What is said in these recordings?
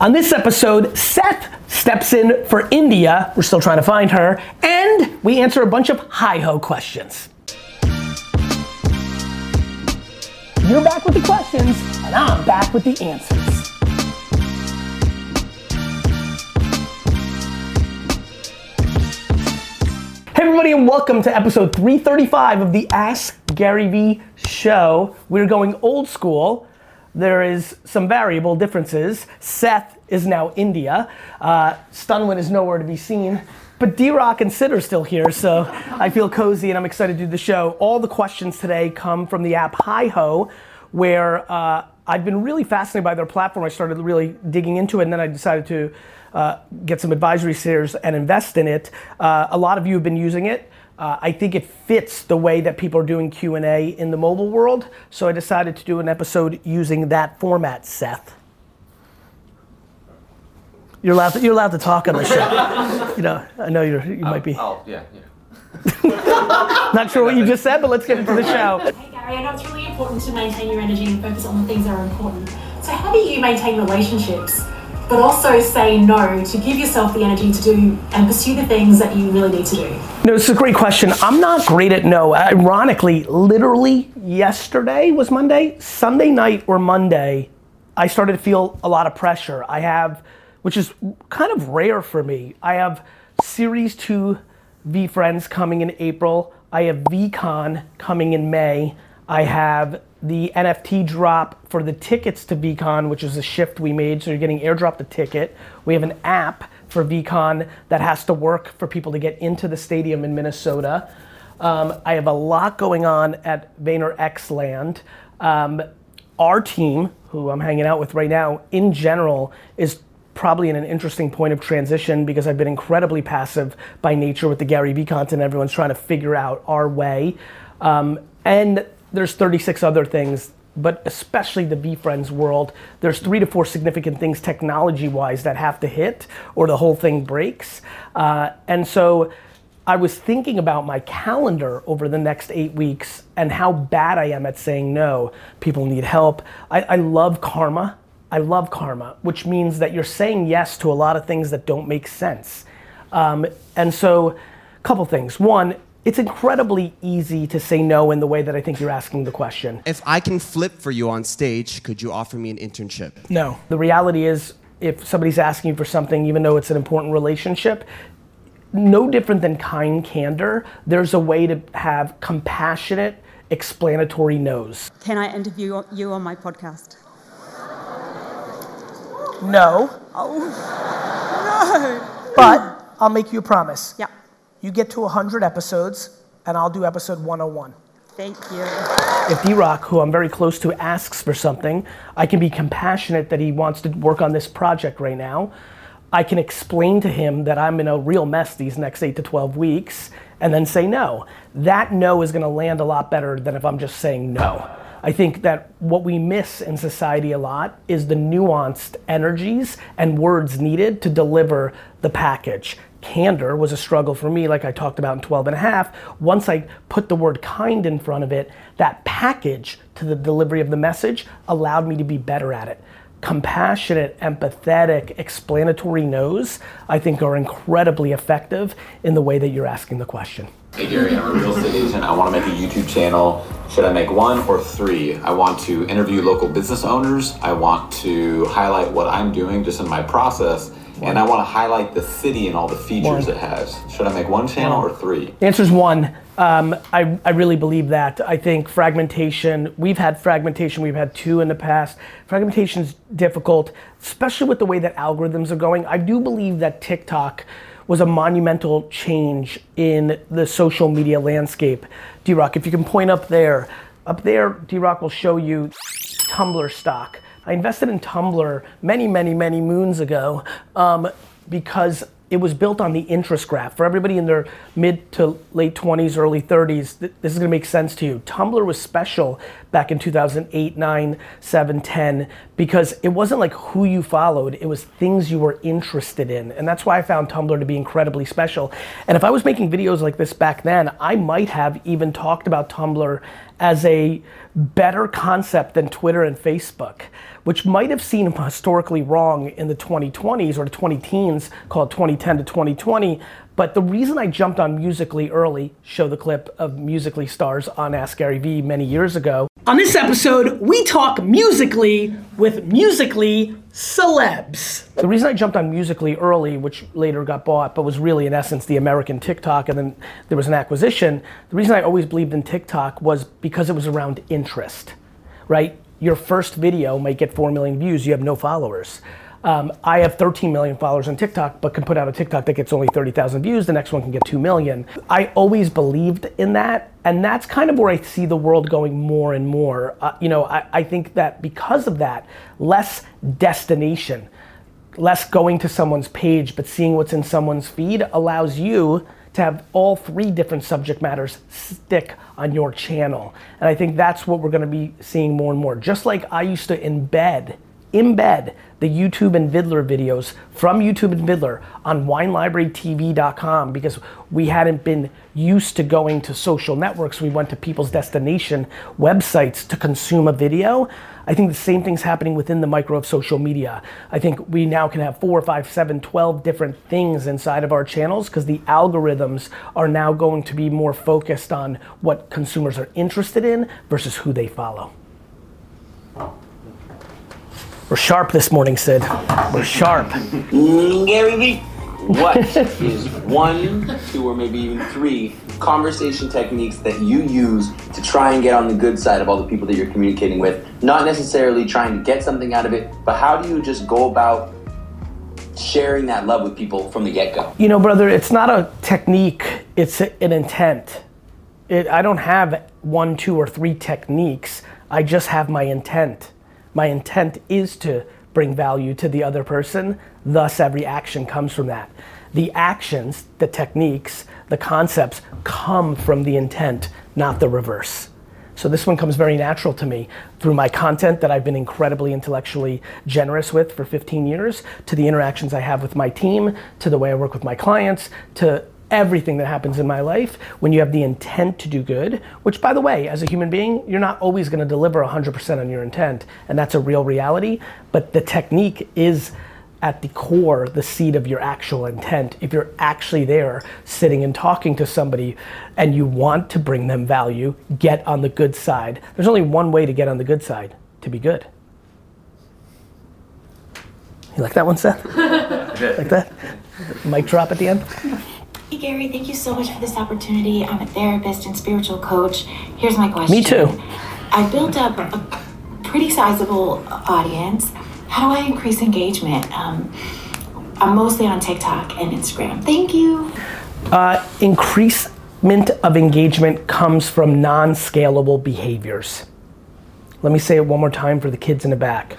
On this episode, Seth steps in for India. We're still trying to find her. And we answer a bunch of HiHo questions. You're back with the questions, and I'm back with the answers. Hey, everybody, and welcome to episode 335 of the Ask Gary Vee show. We're going old school. There is some variable differences. Seth is now India. Uh, Stunwin is nowhere to be seen. But D Rock and Sid are still here, so I feel cozy and I'm excited to do the show. All the questions today come from the app HiHo, where uh, I've been really fascinated by their platform. I started really digging into it, and then I decided to uh, get some advisory shares and invest in it. Uh, a lot of you have been using it. Uh, I think it fits the way that people are doing Q&A in the mobile world, so I decided to do an episode using that format, Seth. You're allowed to, you're allowed to talk on the show. you know, I know you're, you might be. Oh, yeah, yeah. Not sure what you just said, but let's get into the show. Hey Gary, I know it's really important to maintain your energy and focus on the things that are important. So how do you maintain relationships, but also say no to give yourself the energy to do and pursue the things that you really need to do? No, it's a great question. I'm not great at no. Ironically, literally yesterday was Monday, Sunday night or Monday, I started to feel a lot of pressure. I have, which is kind of rare for me. I have Series 2 VeeFriends coming in April. I have VeeCon coming in May. I have the NFT drop for the tickets to VeeCon, which is a shift we made. So you're getting airdropped a ticket. We have an app for VeeCon that has to work for people to get into the stadium in Minnesota. Um, I have a lot going on at VaynerX Land. Um, our team, who I'm hanging out with right now, in general, is probably in an interesting point of transition because I've been incredibly passive by nature with the Gary Vee content. Everyone's trying to figure out our way. Um, and there's 36 other things, but especially the VeeFriends world, there's three to four significant things technology wise that have to hit or the whole thing breaks. Uh, and so I was thinking about my calendar over the next eight weeks and how bad I am at saying no. People need help. I, I love karma. I love karma, which means that you're saying yes to a lot of things that don't make sense. Um, and so, a couple things. One, it's incredibly easy to say no in the way that I think you're asking the question. If I can flip for you on stage, could you offer me an internship? No. The reality is, if somebody's asking you for something, even though it's an important relationship, no different than kind candor, there's a way to have compassionate, explanatory no's. Can I interview you on my podcast? No. Oh, no. But I'll make you a promise. Yeah, You get to 100 episodes, and I'll do episode 101. thank you. If D Rock, who I'm very close to, asks for something, I can be compassionate that he wants to work on this project right now. I can explain to him that I'm in a real mess these next 8 to 12 weeks, and then say no. That no is gonna land a lot better than if I'm just saying no. I think that what we miss in society a lot is the nuanced energies and words needed to deliver the package. Candor was a struggle for me, like I talked about in 12 and a half. Once I put the word kind in front of it, that package to the delivery of the message allowed me to be better at it. Compassionate, empathetic, explanatory no's, I think, are incredibly effective in the way that you're asking the question. Hey Gary, I'm a real estate agent. I want to make a YouTube channel. Should I make one or three? I want to interview local business owners. I want to highlight what I'm doing just in my process. And I want to highlight the city and all the features One. it has. Should I make one channel or three? The answer is one. Um, I, I really believe that. I think fragmentation, we've had fragmentation, we've had two in the past. Fragmentation is difficult, especially with the way that algorithms are going. I do believe that TikTok was a monumental change in the social media landscape. D Rock, if you can point up there, up there, D Rock will show you Tumblr stock. I invested in Tumblr many, many, many moons ago um, because it was built on the interest graph. For everybody in their mid to late 20s, early 30s, th- this is gonna make sense to you. Tumblr was special back in 2008, 9, 7, 10, because it wasn't like who you followed, it was things you were interested in. And that's why I found Tumblr to be incredibly special. And if I was making videos like this back then, I might have even talked about Tumblr as a better concept than Twitter and Facebook, which might have seemed historically wrong in the 2020s or the 20 teens, called 2010 to 2020. But the reason I jumped on Musically early, show the clip of Musically stars on Ask Gary Vee many years ago. On this episode, we talk Musically with Musically celebs. The reason I jumped on Musically early, which later got bought, but was really in essence the American TikTok, and then there was an acquisition. The reason I always believed in TikTok was because it was around interest, right? Your first video might get 4 million views, you have no followers. Um, I have 13 million followers on TikTok, but can put out a TikTok that gets only 30,000 views. The next one can get 2 million. I always believed in that, and that's kind of where I see the world going more and more. Uh, you know, I, I think that because of that, less destination, less going to someone's page, but seeing what's in someone's feed allows you to have all three different subject matters stick on your channel. And I think that's what we're gonna be seeing more and more. Just like I used to embed embed the YouTube and Viddler videos from YouTube and Viddler on winelibrarytv.com because we hadn't been used to going to social networks. We went to people's destination websites to consume a video. I think the same thing's happening within the micro of social media. I think we now can have four, five, seven, 12 different things inside of our channels because the algorithms are now going to be more focused on what consumers are interested in versus who they follow. We're sharp this morning, Sid. We're sharp. Gary Vee, what is one, two, or maybe even three conversation techniques that you use to try and get on the good side of all the people that you're communicating with? Not necessarily trying to get something out of it, but how do you just go about sharing that love with people from the get go? You know, brother, it's not a technique, it's an intent. It, I don't have one, two, or three techniques. I just have my intent. My intent is to bring value to the other person, thus, every action comes from that. The actions, the techniques, the concepts come from the intent, not the reverse. So this one comes very natural to me through my content that I've been incredibly intellectually generous with for 15 years, to the interactions I have with my team, to the way I work with my clients, to everything that happens in my life when you have the intent to do good, which by the way, as a human being, you're not always gonna deliver 100% on your intent, and that's a real reality, but the technique is at the core, the seed of your actual intent. If you're actually there sitting and talking to somebody and you want to bring them value, get on the good side. There's only one way to get on the good side, to be good. You like that one, Seth? like that? Mic drop at the end? Hey Gary, thank you so much for this opportunity. I'm a therapist and spiritual coach. Here's my question. Me too. I built up a pretty sizable audience. How do I increase engagement? Um, I'm mostly on TikTok and Instagram. Thank you. Uh, increasement of engagement comes from non scalable behaviors. Let me say it one more time for the kids in the back.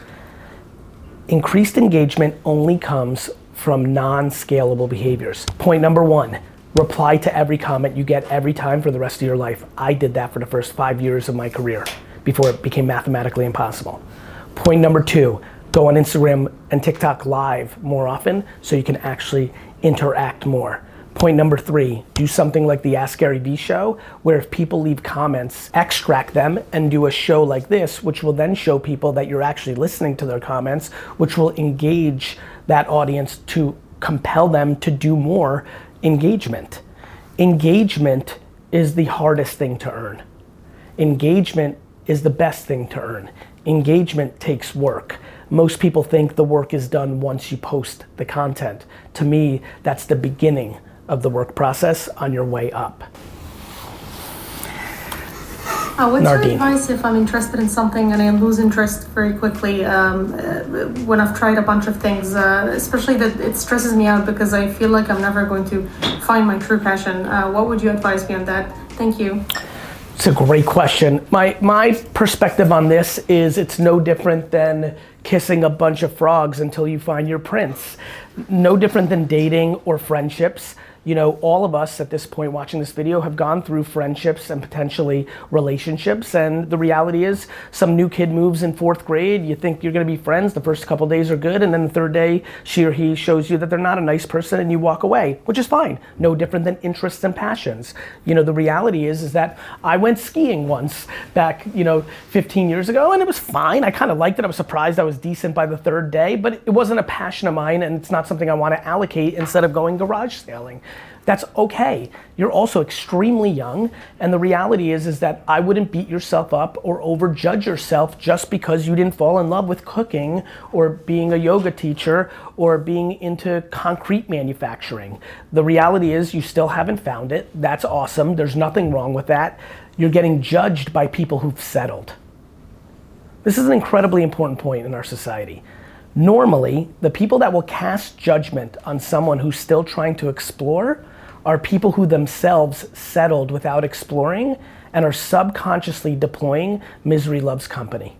Increased engagement only comes from non-scalable behaviors. Point number one, reply to every comment you get every time for the rest of your life. I did that for the first five years of my career before it became mathematically impossible. Point number two, go on Instagram and TikTok live more often so you can actually interact more. Point number three, do something like the Ask Gary Vee show, where if people leave comments, extract them and do a show like this, which will then show people that you're actually listening to their comments, which will engage that audience to compel them to do more engagement. Engagement is the hardest thing to earn. Engagement is the best thing to earn. Engagement takes work. Most people think the work is done once you post the content. To me, that's the beginning of the work process on your way up. Uh, what's Nardine. your advice if I'm interested in something and I lose interest very quickly um, uh, when I've tried a bunch of things? Uh, especially that it stresses me out because I feel like I'm never going to find my true passion. Uh, what would you advise me on that? Thank you. It's a great question. My my perspective on this is it's no different than kissing a bunch of frogs until you find your prince. No different than dating or friendships you know, all of us at this point watching this video have gone through friendships and potentially relationships. And the reality is, some new kid moves in fourth grade. You think you're gonna be friends. The first couple days are good. And then the third day, she or he shows you that they're not a nice person and you walk away, which is fine. No different than interests and passions. You know, the reality is, is that I went skiing once back, you know, 15 years ago and it was fine. I kind of liked it. I was surprised I was decent by the third day, but it wasn't a passion of mine and it's not something I wanna allocate instead of going garage sailing. That's okay. You're also extremely young, and the reality is is that I wouldn't beat yourself up or overjudge yourself just because you didn't fall in love with cooking or being a yoga teacher or being into concrete manufacturing. The reality is you still haven't found it. That's awesome. There's nothing wrong with that. You're getting judged by people who've settled. This is an incredibly important point in our society. Normally, the people that will cast judgment on someone who's still trying to explore are people who themselves settled without exploring and are subconsciously deploying misery loves company.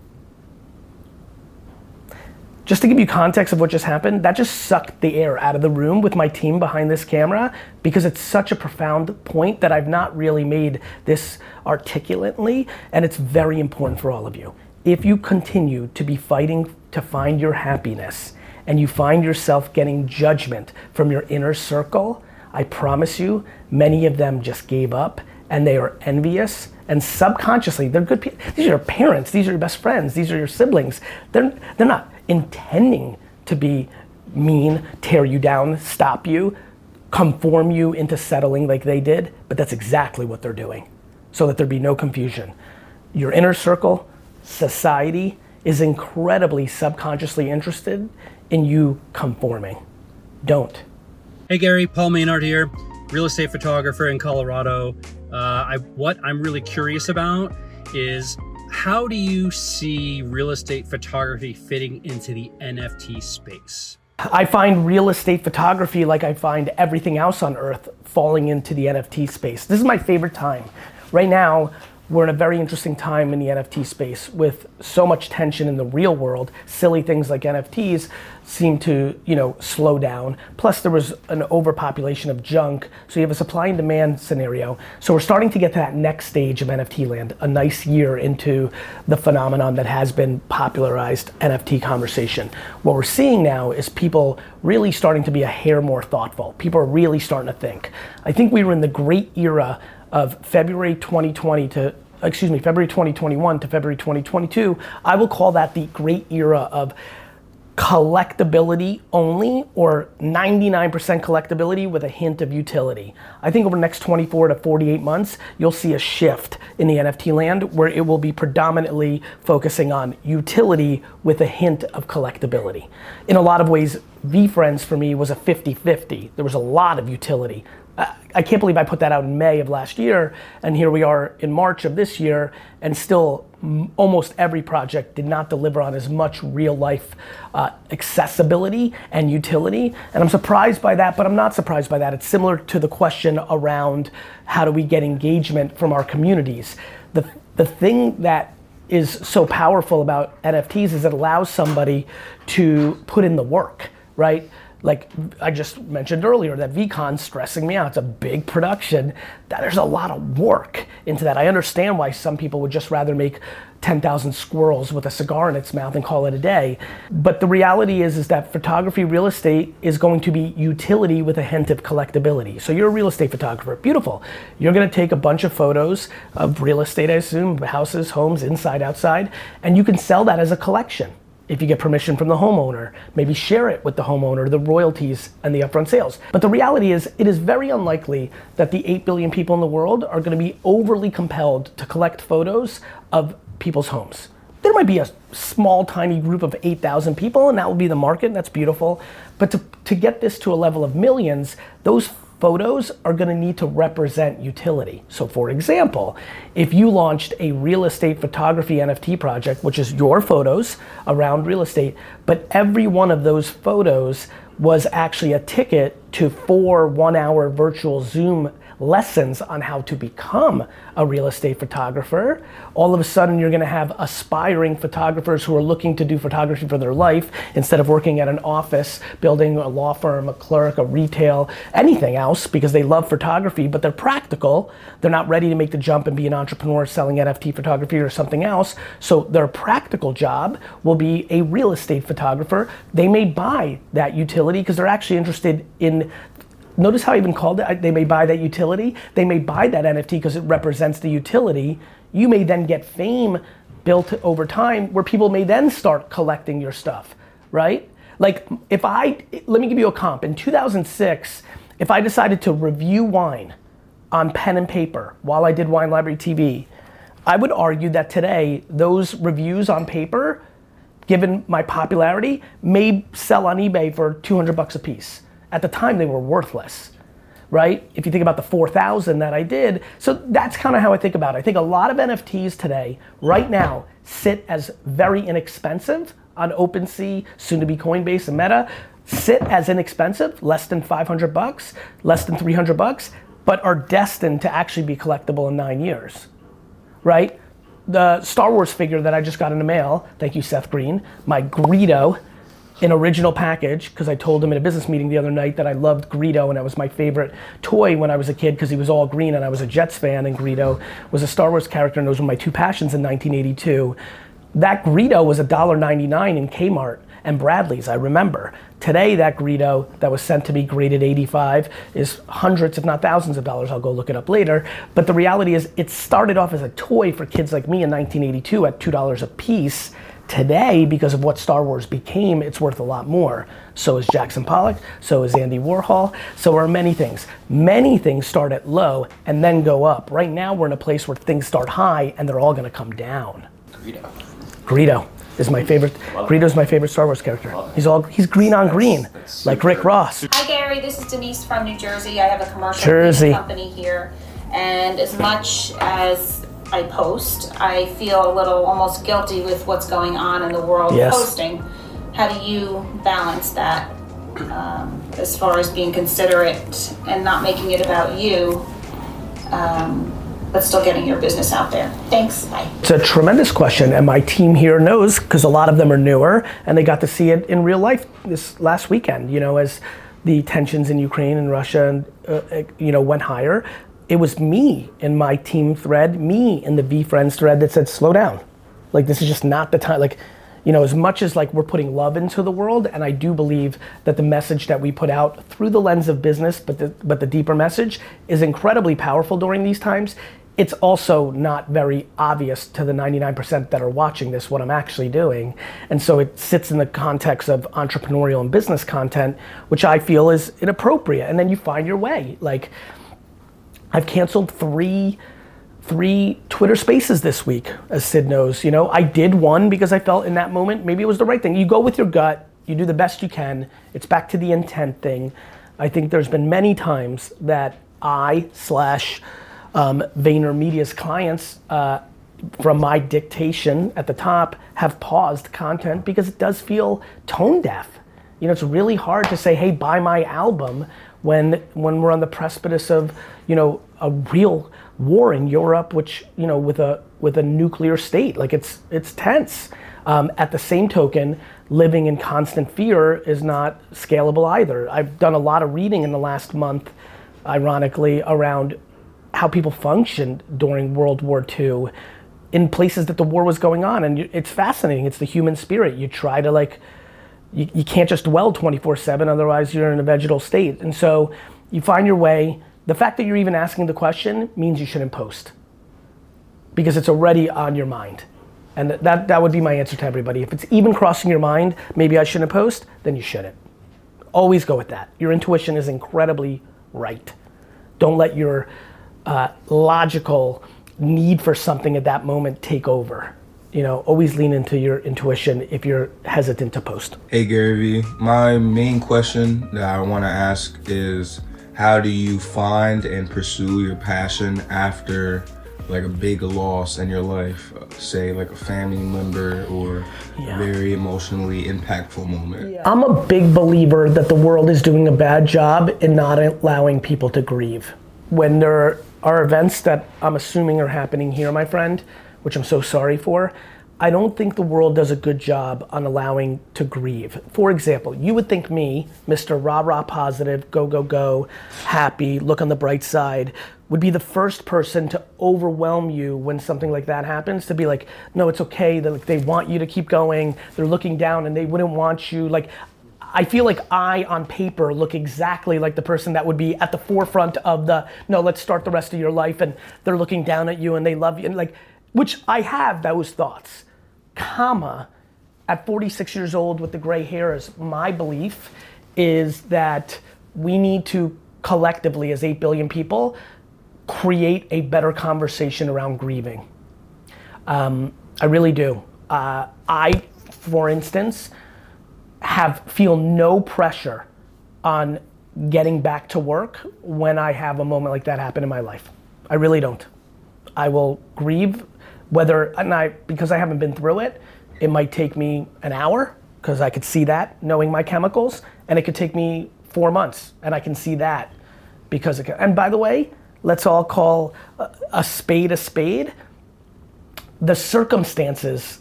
Just to give you context of what just happened, that just sucked the air out of the room with my team behind this camera because it's such a profound point that I've not really made this articulately, and it's very important for all of you. If you continue to be fighting to find your happiness and you find yourself getting judgment from your inner circle, I promise you, many of them just gave up and they are envious and subconsciously they're good people. These are your parents, these are your best friends, these are your siblings. They're, they're not intending to be mean, tear you down, stop you, conform you into settling like they did, but that's exactly what they're doing so that there be no confusion. Your inner circle, society, is incredibly subconsciously interested in you conforming. Don't. Hey Gary, Paul Maynard here, real estate photographer in Colorado. Uh, I, what I'm really curious about is how do you see real estate photography fitting into the NFT space? I find real estate photography like I find everything else on earth falling into the NFT space. This is my favorite time. Right now, we're in a very interesting time in the NFT space with so much tension in the real world. Silly things like NFTs seem to, you know, slow down. Plus there was an overpopulation of junk. So you have a supply and demand scenario. So we're starting to get to that next stage of NFT land, a nice year into the phenomenon that has been popularized NFT conversation. What we're seeing now is people really starting to be a hair more thoughtful. People are really starting to think. I think we were in the great era of February 2020 to excuse me, February 2021 to February 2022, I will call that the great era of collectability only or 99% collectability with a hint of utility. I think over the next 24 to 48 months, you'll see a shift in the NFT land where it will be predominantly focusing on utility with a hint of collectability. In a lot of ways, VeeFriends for me was a 50 50. There was a lot of utility. I can't believe I put that out in May of last year, and here we are in March of this year, and still almost every project did not deliver on as much real life uh, accessibility and utility. And I'm surprised by that, but I'm not surprised by that. It's similar to the question around how do we get engagement from our communities. The, the thing that is so powerful about NFTs is it allows somebody to put in the work, right? Like I just mentioned earlier, that VeeCon's stressing me out. It's a big production. That there's a lot of work into that. I understand why some people would just rather make 10,000 squirrels with a cigar in its mouth and call it a day. But the reality is, is that photography real estate is going to be utility with a hint of collectability. So you're a real estate photographer, beautiful. You're gonna take a bunch of photos of real estate, I assume, houses, homes, inside, outside, and you can sell that as a collection if you get permission from the homeowner, maybe share it with the homeowner, the royalties and the upfront sales. But the reality is, it is very unlikely that the 8 billion people in the world are gonna be overly compelled to collect photos of people's homes. There might be a small, tiny group of 8,000 people, and that will be the market, and that's beautiful. But to, to get this to a level of millions, those photos are gonna need to represent utility. So for example, if you launched a real estate photography NFT project, which is your photos around real estate, but every one of those photos was actually a ticket to four one hour virtual Zoom lessons on how to become a real estate photographer. All of a sudden, you're gonna have aspiring photographers who are looking to do photography for their life instead of working at an office, building a law firm, a clerk, a retail, anything else because they love photography, but they're practical. They're not ready to make the jump and be an entrepreneur selling NFT photography or something else. So their practical job will be a real estate photographer. They may buy that utility because they're actually interested in notice how I even called it. They may buy that utility. They may buy that NFT because it represents the utility. You may then get fame built over time where people may then start collecting your stuff, right? Like if I, let me give you a comp. In 2006, if I decided to review wine on pen and paper while I did Wine Library TV, I would argue that today those reviews on paper, given my popularity, may sell on eBay for 200 bucks a piece. At the time, they were worthless, right? If you think about the 4,000 that I did, so that's kind of how I think about it. I think a lot of NFTs today, right now, sit as very inexpensive on OpenSea, soon to be Coinbase and Meta, sit as inexpensive, less than 500 bucks, less than 300 bucks, but are destined to actually be collectible in nine years, right? The Star Wars figure that I just got in the mail, thank you, Seth Green, my Greedo an original package because I told him in a business meeting the other night that I loved Greedo and that was my favorite toy when I was a kid because he was all green and I was a Jets fan and Greedo was a Star Wars character and those were my two passions in 1982. That Greedo was $1.99 in Kmart and Bradley's, I remember. Today, that Greedo that was sent to me graded 85 is hundreds, if not thousands of dollars. I'll go look it up later. But the reality is, it started off as a toy for kids like me in 1982 at $2 a piece Today, because of what Star Wars became, it's worth a lot more. So is Jackson Pollock, so is Andy Warhol, so are many things. Many things start at low and then go up. Right now, we're in a place where things start high and they're all gonna come down. Greedo. Greedo is my favorite. Greedo's my favorite Star Wars character. He's all he's green on green, like Rick Ross. Hi Gary, this is Denise from New Jersey. I have a commercial Jersey. company here, and as much as I post, I feel a little almost guilty with what's going on in the world Yes. posting. How do you balance that um, as far as being considerate and not making it about you, um, but still getting your business out there? Thanks. Bye. It's a tremendous question, and my team here knows because a lot of them are newer and they got to see it in real life this last weekend. You know, as the tensions in Ukraine and Russia, and uh, you know, went higher. It was me in my team thread, me in the VeeFriends thread that said, "Slow down, like this is just not the time." Like, you know, as much as like we're putting love into the world, and I do believe that the message that we put out through the lens of business, but the but the deeper message is incredibly powerful during these times it's also not very obvious to the 99% that are watching this what I'm actually doing. And so it sits in the context of entrepreneurial and business content, which I feel is inappropriate. And then you find your way. Like, I've canceled three three Twitter spaces this week, as Sid knows. You know, I did one because I felt in that moment maybe it was the right thing. You go with your gut, you do the best you can. It's back to the intent thing. I think there's been many times that I slash um, VaynerMedia's clients, uh, from my dictation at the top, have paused content because it does feel tone deaf. You know, it's really hard to say, "Hey, buy my album," when when we're on the precipice of, you know, a real war in Europe, which you know, with a with a nuclear state, like it's it's tense. Um, at the same token, living in constant fear is not scalable either. I've done a lot of reading in the last month, ironically, around how people functioned during World War II in places that the war was going on. And it's fascinating. It's the human spirit. You try to like, you, you can't just dwell 24 7, otherwise, you're in a vegetal state. And so you find your way. The fact that you're even asking the question means you shouldn't post because it's already on your mind. And that, that would be my answer to everybody. If it's even crossing your mind, maybe I shouldn't post, then you shouldn't. Always go with that. Your intuition is incredibly right. Don't let your uh, logical need for something at that moment take over. You know, always lean into your intuition if you're hesitant to post. Hey Gary Vee, my main question that I want to ask is how do you find and pursue your passion after like a big loss in your life, say like a family member or a very emotionally impactful moment? I'm a big believer that the world is doing a bad job in not allowing people to grieve. when there are events that I'm assuming are happening here, my friend, which I'm so sorry for, I don't think the world does a good job on allowing to grieve. For example, you would think me, Mr. Rah Rah positive, go, go, go, happy, look on the bright side, would be the first person to overwhelm you when something like that happens, to be like, no, it's okay, they, like, they want you to keep going, they're looking down and they wouldn't want you, like, I feel like I, on paper, look exactly like the person that would be at the forefront of the, no, let's start the rest of your life, and they're looking down at you and they love you, and like, which I have those thoughts comma, at 46 years old with the gray hairs, my belief is that we need to collectively, as 8 billion people, create a better conversation around grieving. Um, I really do. Uh, I, for instance, have feel no pressure on getting back to work when I have a moment like that happen in my life. I really don't. I will grieve whether and I because I haven't been through it, it might take me an hour because I could see that knowing my chemicals, and it could take me four months, and I can see that because it can, and by the way, let's all call a, a spade a spade. The circumstances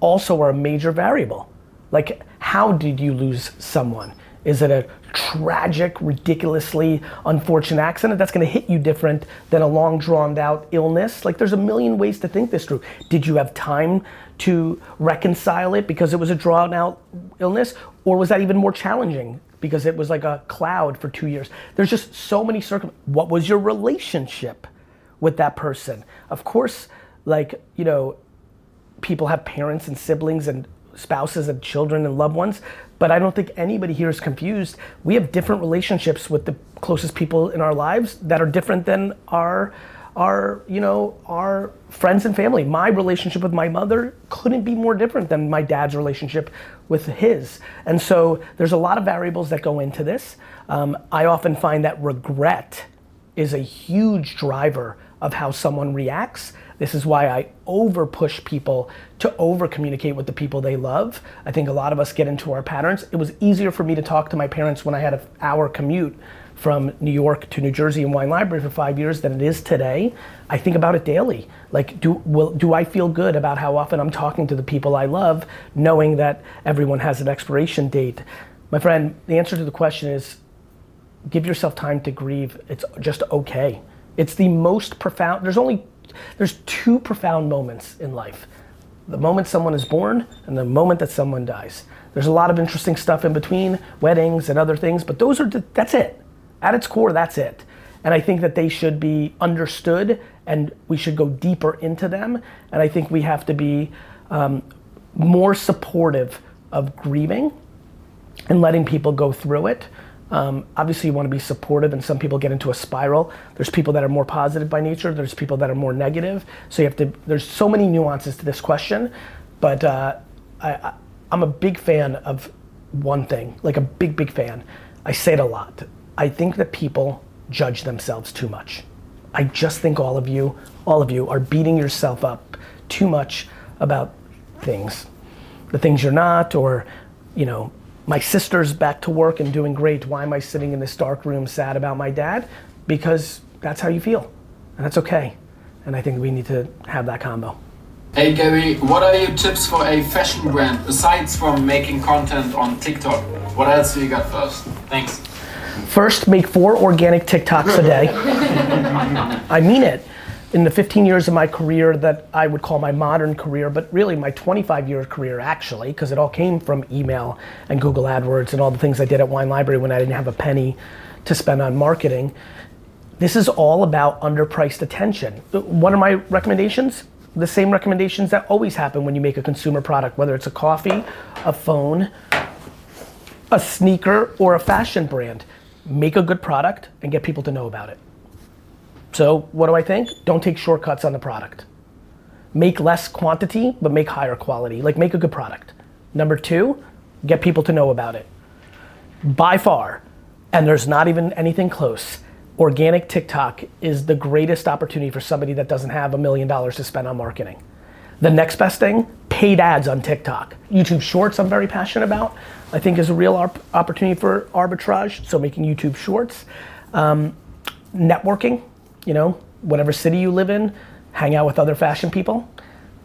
also are a major variable. Like, how did you lose someone? Is it a tragic, ridiculously unfortunate accident that's gonna hit you different than a long drawn out illness? Like, there's a million ways to think this through. Did you have time to reconcile it because it was a drawn out illness? Or was that even more challenging because it was like a cloud for two years? There's just so many circum. What was your relationship with that person? Of course, like, you know, people have parents and siblings and spouses and children and loved ones, but I don't think anybody here is confused. We have different relationships with the closest people in our lives that are different than our our you know our friends and family. My relationship with my mother couldn't be more different than my dad's relationship with his, and so there's a lot of variables that go into this. Um, I often find that regret is a huge driver of how someone reacts. This is why I over push people to over communicate with the people they love. I think a lot of us get into our patterns. It was easier for me to talk to my parents when I had an hour commute from New York to New Jersey and Wine Library for five years than it is today. I think about it daily. Like, do, will, do I feel good about how often I'm talking to the people I love, knowing that everyone has an expiration date? My friend, the answer to the question is give yourself time to grieve. It's just okay. It's the most profound, there's only, there's two profound moments in life. The moment someone is born and the moment that someone dies. There's a lot of interesting stuff in between, weddings and other things, but those are, the, that's it. At its core, that's it. And I think that they should be understood and we should go deeper into them. And I think we have to be um, more supportive of grieving and letting people go through it. Um, obviously, you want to be supportive, and some people get into a spiral. There's people that are more positive by nature. There's people that are more negative. So you have to. There's so many nuances to this question, but uh, I, I, I'm a big fan of one thing, like a big, big fan. I say it a lot. I think that people judge themselves too much. I just think all of you, all of you, are beating yourself up too much about things, the things you're not, or you know, my sister's back to work and doing great. Why am I sitting in this dark room sad about my dad? Because that's how you feel. And that's okay. And I think we need to have that combo. Hey Gary, what are your tips for a fashion brand besides from making content on TikTok? What else do you got first? Thanks. First, make four organic TikToks a day. I mean it in the 15 years of my career that I would call my modern career, but really my 25 year career actually, because it all came from email and Google AdWords and all the things I did at Wine Library when I didn't have a penny to spend on marketing. This is all about underpriced attention. What are my recommendations? The same recommendations that always happen when you make a consumer product, whether it's a coffee, a phone, a sneaker, or a fashion brand. Make a good product and get people to know about it. So what do I think? Don't take shortcuts on the product. Make less quantity, but make higher quality. Like make a good product. Number two, get people to know about it. By far, and there's not even anything close, organic TikTok is the greatest opportunity for somebody that doesn't have a million dollars to spend on marketing. The next best thing, paid ads on TikTok. YouTube Shorts, I'm very passionate about. I think is a real op- opportunity for arbitrage. So making YouTube Shorts. Um, networking, you know, whatever city you live in, hang out with other fashion people.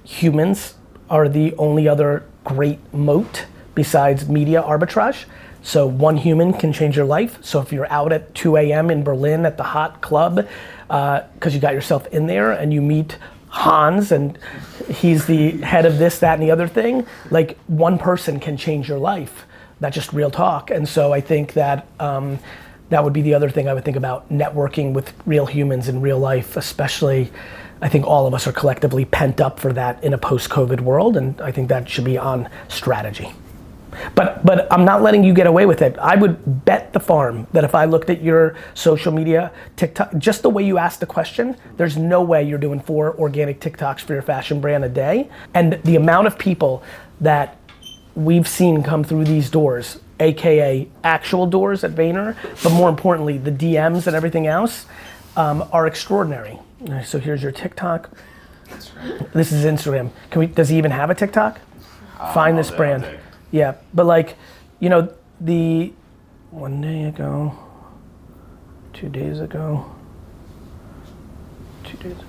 Humans are the only other great moat besides media arbitrage. So one human can change your life. So if you're out at 2 a.m. in Berlin at the hot club, because you got yourself in there and you meet Hans and he's the head of this, that, and the other thing, like one person can change your life. That's just real talk. And so I think that um, that would be the other thing I would think about networking with real humans in real life, especially. I think all of us are collectively pent up for that in a post COVID world, and I think that should be on strategy. But but I'm not letting you get away with it. I would bet the farm that if I looked at your social media, TikTok, just the way you asked the question, there's no way you're doing four organic TikToks for your fashion brand a day. And the amount of people that we've seen come through these doors, aka actual doors at Vayner, but more importantly, the DMs and everything else, um, are extraordinary. So here's your TikTok. This is Instagram. Can we? Does he even have a TikTok? Find this brand. Yeah, but like, you know, the one day ago, two days ago, two days ago.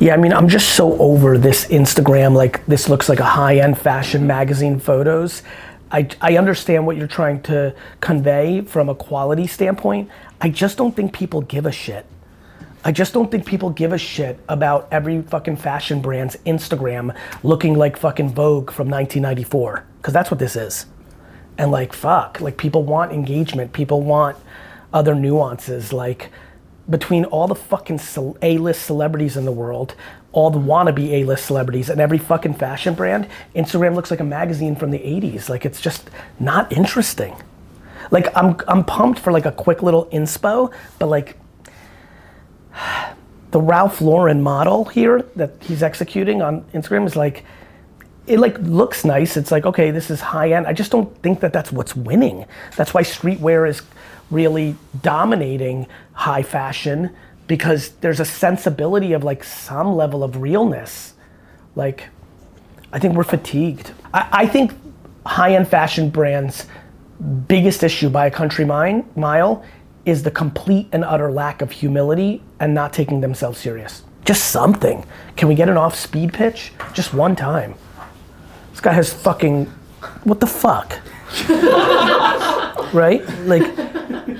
Yeah, I mean, I'm just so over this Instagram. Like, this looks like a high end fashion magazine photos. I, I understand what you're trying to convey from a quality standpoint. I just don't think people give a shit. I just don't think people give a shit about every fucking fashion brand's Instagram looking like fucking Vogue from 1994. Because that's what this is. And like, fuck, like people want engagement. People want other nuances. Like, between all the fucking A-list celebrities in the world, all the wannabe A-list celebrities, and every fucking fashion brand, Instagram looks like a magazine from the 80s. Like, it's just not interesting. Like, I'm, I'm pumped for like a quick little inspo, but like, the Ralph Lauren model here that he's executing on Instagram is like, it like looks nice. It's like, okay, this is high end. I just don't think that that's what's winning. That's why streetwear is really dominating high fashion because there's a sensibility of like some level of realness. Like, I think we're fatigued. I, I think high end fashion brands' biggest issue by a country mine, mile is the complete and utter lack of humility and not taking themselves serious. Just something. Can we get an off speed pitch? Just one time. This guy has fucking. What the fuck? right? Like.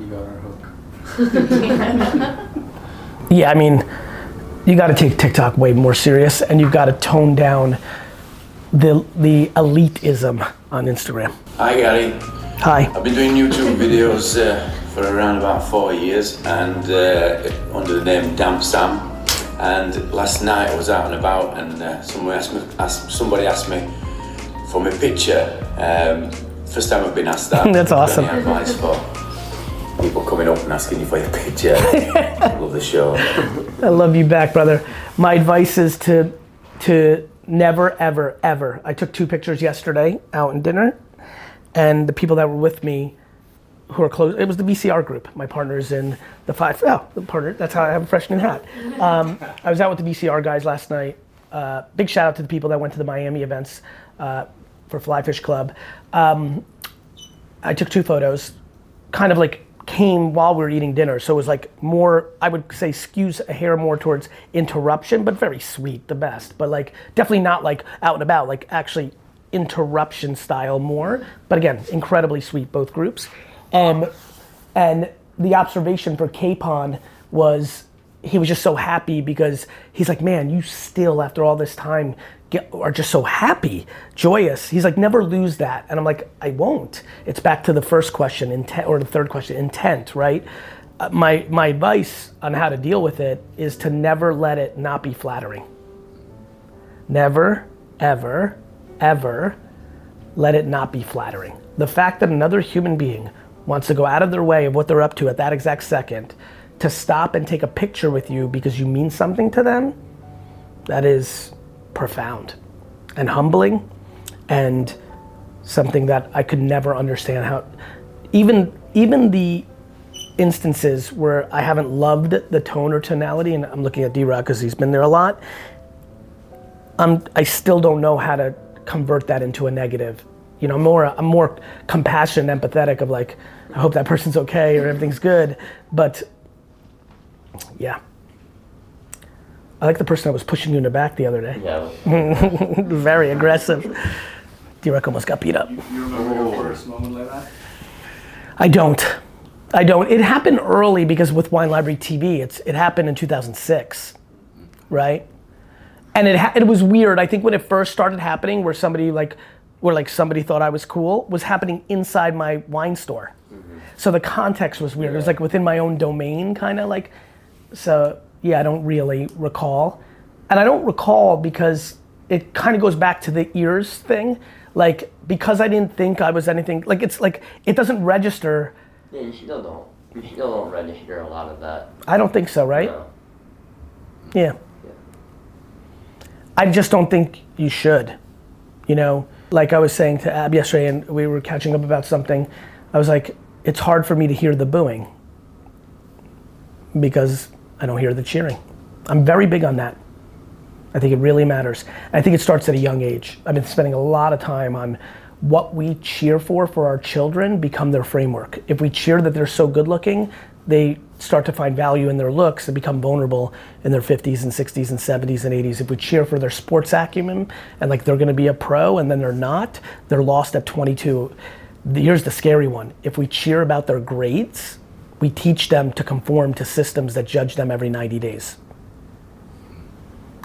You got our hook. Yeah, I mean, you got to take TikTok way more serious, and you've got to tone down the the elitism on Instagram. Hi Gary. Hi. I've been doing YouTube videos uh, for around about four years and uh, under the name Damp Sam. And last night I was out and about and uh, somebody, asked me, asked, somebody asked me for my picture. Um, first time I've been asked that. That's awesome. Any advice for people coming up and asking you for your picture? Love the show. I love you back, brother. My advice is to to never, ever, ever. I took two pictures yesterday out in dinner, and the people that were with me, who are close, it was the VCR group. My partners in the five. Oh, the partner. That's how I have a freshman hat. Um, I was out with the VCR guys last night. Uh, big shout out to the people that went to the Miami events uh, for Fly Fish Club. Um, I took two photos, kind of like came while we were eating dinner. So it was like more, I would say skews a hair more towards interruption, but very sweet, the best. But like definitely not like out and about, like actually interruption style more. But again, incredibly sweet, both groups. Um, and the observation for Capon was he was just so happy because he's like, man, you still, after all this time, get, are just so happy, joyous. He's like, never lose that. And I'm like, I won't. It's back to the first question, intent, or the third question, intent, right? Uh, my, my advice on how to deal with it is to never let it not be flattering. Never, ever, ever let it not be flattering. The fact that another human being wants to go out of their way of what they're up to at that exact second to stop and take a picture with you because you mean something to them, that is profound and humbling and something that I could never understand how even even the instances where I haven't loved the tone or tonality and I'm looking at D-Rock because he's been there a lot I'm, I still don't know how to convert that into a negative. You know, I'm more, I'm more compassionate, empathetic of like, I hope that person's okay or everything's good. But yeah. I like the person that was pushing you in the back the other day. Yeah. Very aggressive. D-Rock almost got beat up. You remember your first moment like that? I don't. I don't. It happened early because with Wine Library TV, it's it happened in 2006, right? And it ha- it was weird. I think when it first started happening, where somebody like, where like somebody thought I was cool, was happening inside my wine store. Mm-hmm. So the context was weird. It was like within my own domain, kind of like. So yeah, I don't really recall, and I don't recall because it kind of goes back to the ears thing. Like because I didn't think I was anything. Like it's like it doesn't register. Yeah, you still don't. You still don't register a lot of that. I don't think so, right? No. Yeah. I just don't think you should. You know, like I was saying to Ab yesterday, and we were catching up about something. I was like, it's hard for me to hear the booing because I don't hear the cheering. I'm very big on that. I think it really matters. I think it starts at a young age. I've been spending a lot of time on what we cheer for for our children become their framework. If we cheer that they're so good looking, they start to find value in their looks and become vulnerable in their 50s and 60s and 70s and 80s. If we cheer for their sports acumen and like they're going to be a pro and then they're not, they're lost at 22. Here's the scary one. If we cheer about their grades, we teach them to conform to systems that judge them every 90 days.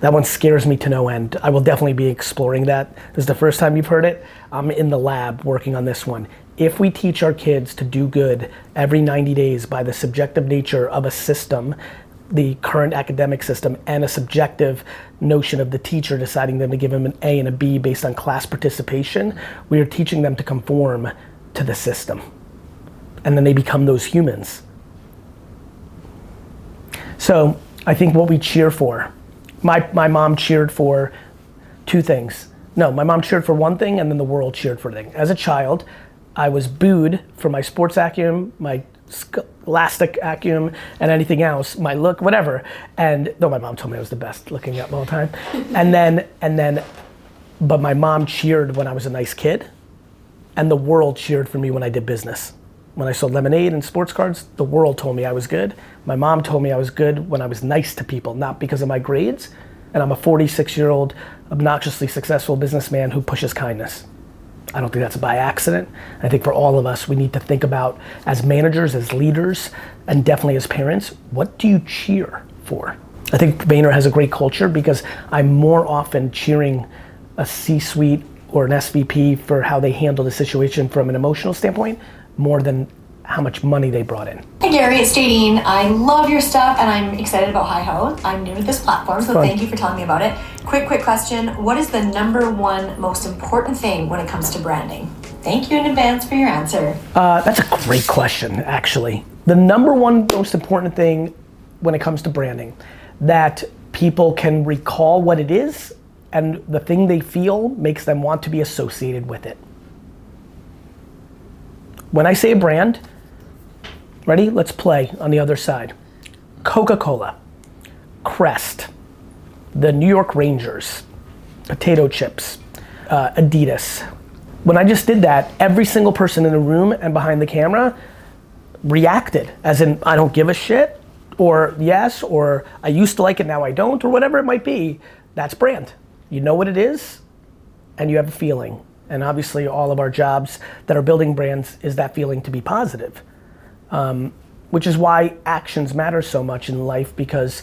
That one scares me to no end. I will definitely be exploring that. This is the first time you've heard it. I'm in the lab working on this one. If we teach our kids to do good every 90 days by the subjective nature of a system, the current academic system, and a subjective notion of the teacher deciding them to give them an A and a B based on class participation, we are teaching them to conform to the system. And then they become those humans. So I think what we cheer for, my, my mom cheered for two things. No, my mom cheered for one thing and then the world cheered for a thing. As a child, I was booed for my sports acumen, my scholastic acumen, and anything else, my look, whatever. And though my mom told me I was the best looking up all the time. and then, and then, but my mom cheered when I was a nice kid, and the world cheered for me when I did business. When I sold lemonade and sports cards, the world told me I was good. My mom told me I was good when I was nice to people, not because of my grades. And I'm a 46 year old, obnoxiously successful businessman who pushes kindness. I don't think that's by accident. I think for all of us, we need to think about as managers, as leaders, and definitely as parents, what do you cheer for? I think Vayner has a great culture because I'm more often cheering a C suite or an SVP for how they handle the situation from an emotional standpoint more than how much money they brought in. Hi Gary, it's Jadine. I love your stuff and I'm excited about HiHo. I'm new to this platform, so Fun. thank you for telling me about it. Quick, quick question. What is the number one most important thing when it comes to branding? Thank you in advance for your answer. Uh, that's a great question, actually. The number one most important thing when it comes to branding that people can recall what it is and the thing they feel makes them want to be associated with it. When I say a brand, ready? Let's play on the other side. Coca Cola, Crest, the New York Rangers, potato chips, uh, Adidas. When I just did that, every single person in the room and behind the camera reacted, as in, I don't give a shit, or yes, or I used to like it, now I don't, or whatever it might be. That's brand. You know what it is, and you have a feeling. And obviously, all of our jobs that are building brands is that feeling to be positive. Um, which is why actions matter so much in life because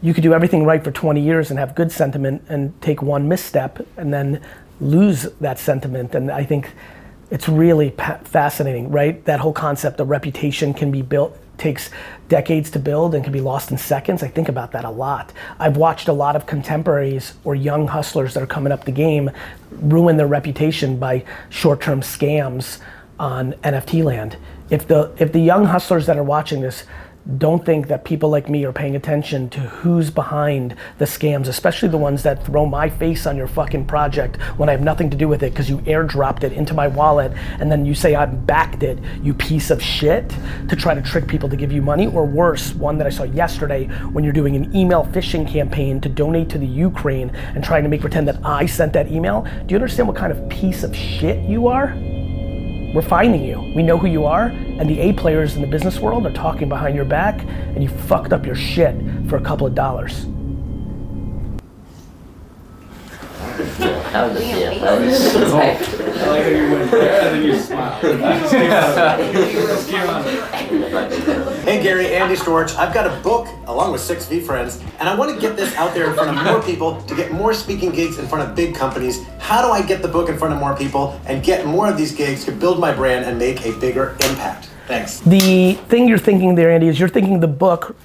you could do everything right for 20 years and have good sentiment and take one misstep and then lose that sentiment. And I think it's really pa- fascinating, right? That whole concept of reputation can be built, takes decades to build and can be lost in seconds. I think about that a lot. I've watched a lot of contemporaries or young hustlers that are coming up the game ruin their reputation by short term scams on NFT land. If the, if the young hustlers that are watching this don't think that people like me are paying attention to who's behind the scams, especially the ones that throw my face on your fucking project when I have nothing to do with it because you airdropped it into my wallet and then you say I backed it, you piece of shit, to try to trick people to give you money. Or worse, one that I saw yesterday when you're doing an email phishing campaign to donate to the Ukraine and trying to make pretend that I sent that email. Do you understand what kind of piece of shit you are? We're finding you. We know who you are, and the A players in the business world are talking behind your back, and you fucked up your shit for a couple of dollars. How does the I like how you went there and then you smiled. Hey Gary, Andy Storch. I've got a book along with six VeeFriends, and I want to get this out there in front of more people to get more speaking gigs in front of big companies. How do I get the book in front of more people and get more of these gigs to build my brand and make a bigger impact? Thanks. The thing you're thinking there, Andy, is you're thinking the book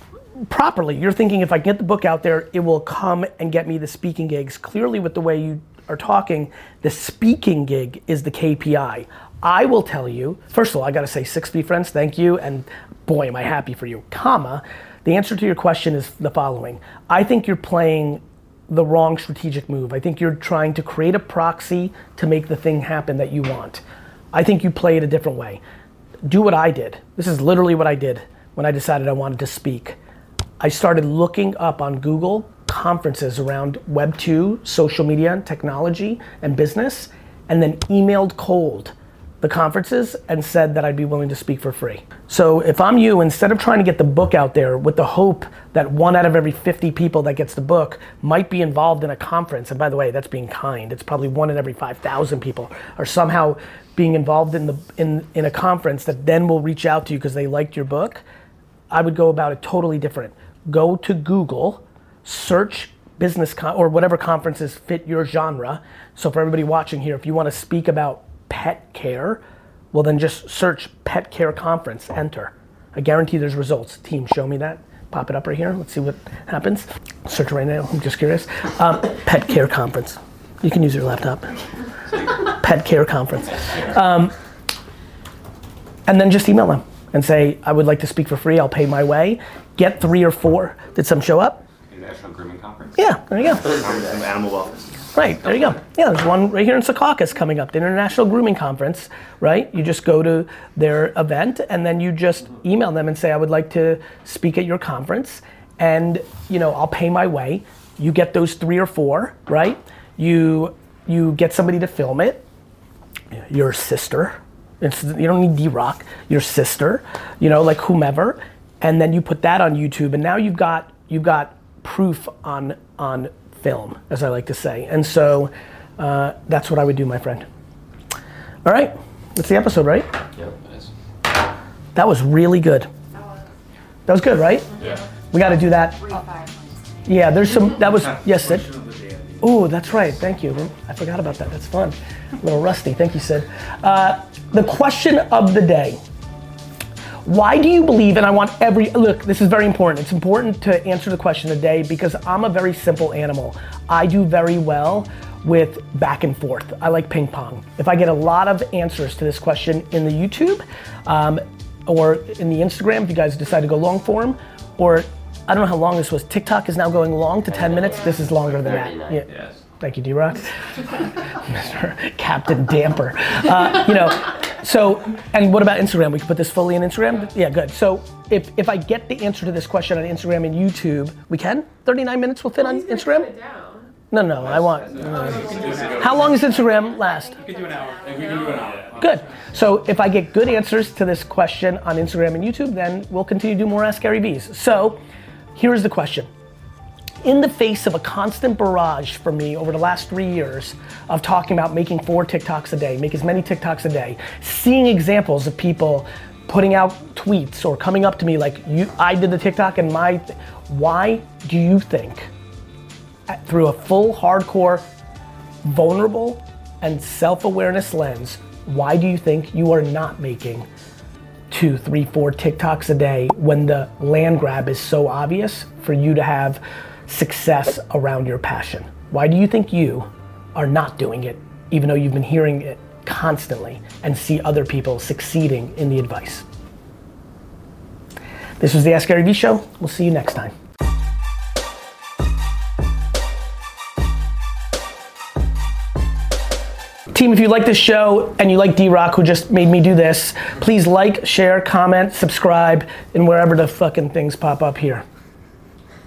properly. You're thinking if I get the book out there, it will come and get me the speaking gigs. Clearly, with the way you are talking, the speaking gig is the KPI. I will tell you, first of all, I gotta say, six VeeFriends, thank you, and boy, am I happy for you. Comma, the answer to your question is the following I think you're playing the wrong strategic move. I think you're trying to create a proxy to make the thing happen that you want. I think you play it a different way. Do what I did. This is literally what I did when I decided I wanted to speak. I started looking up on Google conferences around Web 2, social media, technology, and business, and then emailed cold the conferences and said that I'd be willing to speak for free. So if I'm you, instead of trying to get the book out there with the hope that one out of every 50 people that gets the book might be involved in a conference, and by the way, that's being kind, it's probably one in every 5,000 people are somehow being involved in, the, in, in a conference that then will reach out to you because they liked your book, I would go about it totally different. Go to Google, search business con- or whatever conferences fit your genre. So for everybody watching here, if you want to speak about pet care, well then just search pet care conference, enter. I guarantee there's results. Team, show me that. Pop it up right here. Let's see what happens. Search right now. I'm just curious. Um, pet care conference. You can use your laptop. pet care conference. Um, and then just email them and say, I would like to speak for free. I'll pay my way. Get three or four. Did some show up? International Grooming Conference. Yeah, there you go. Animal wellness. Right, there you go. Yeah, there's one right here in Secaucus coming up, the International Grooming Conference, right? You just go to their event and then you just email them and say, I would like to speak at your conference and, you know, I'll pay my way. You get those three or four, right? You, you get somebody to film it, your sister, it's, you don't need D-Rock, your sister, you know, like whomever, and then you put that on YouTube and now you've got, you've got proof on, on film, as I like to say. And so uh, that's what I would do, my friend. All right, that's the episode, right? Yep. That was really good. That was good, right? Yeah. We got to do that. Yeah, there's some. That was yes, Sid. Oh, that's right. Thank you. I forgot about that. That's fun. A little rusty. Thank you, Sid. Uh, the question of the day. Why do you believe, and I want every, look, this is very important. It's important to answer the question today because I'm a very simple animal. I do very well with back and forth. I like ping pong. If I get a lot of answers to this question in the YouTube um, or in the Instagram, if you guys decide to go long form, or I don't know how long this was. TikTok is now going long to 10 minutes. This is longer than that. Yeah. Yes. Thank you, D-Rock. Mr. Captain Damper. Uh, you know, so, and what about Instagram? We can put this fully in Instagram? Yeah, good. So if, if I get the answer to this question on Instagram and YouTube, we can? 39 minutes will fit on Instagram? No, no, I want. How long does Instagram last? We can do an hour. We can do an hour. Good. So if I get good answers to this question on Instagram and YouTube, then we'll continue to do more Ask Gary Vee's. So here's the question. In the face of a constant barrage for me over the last three years of talking about making four TikToks a day, make as many TikToks a day, seeing examples of people putting out tweets or coming up to me like, you, I did the TikTok and my, th-. why do you think through a full hardcore vulnerable and self-awareness lens, why do you think you are not making two, three, four TikToks a day when the land grab is so obvious for you to have success around your passion? Why do you think you are not doing it, even though you've been hearing it constantly and see other people succeeding in the advice? This was the Ask Gary Vee Show. We'll see you next time. Team, if you like this show and you like D Rock, who just made me do this, please like, share, comment, subscribe, and wherever the fucking things pop up here.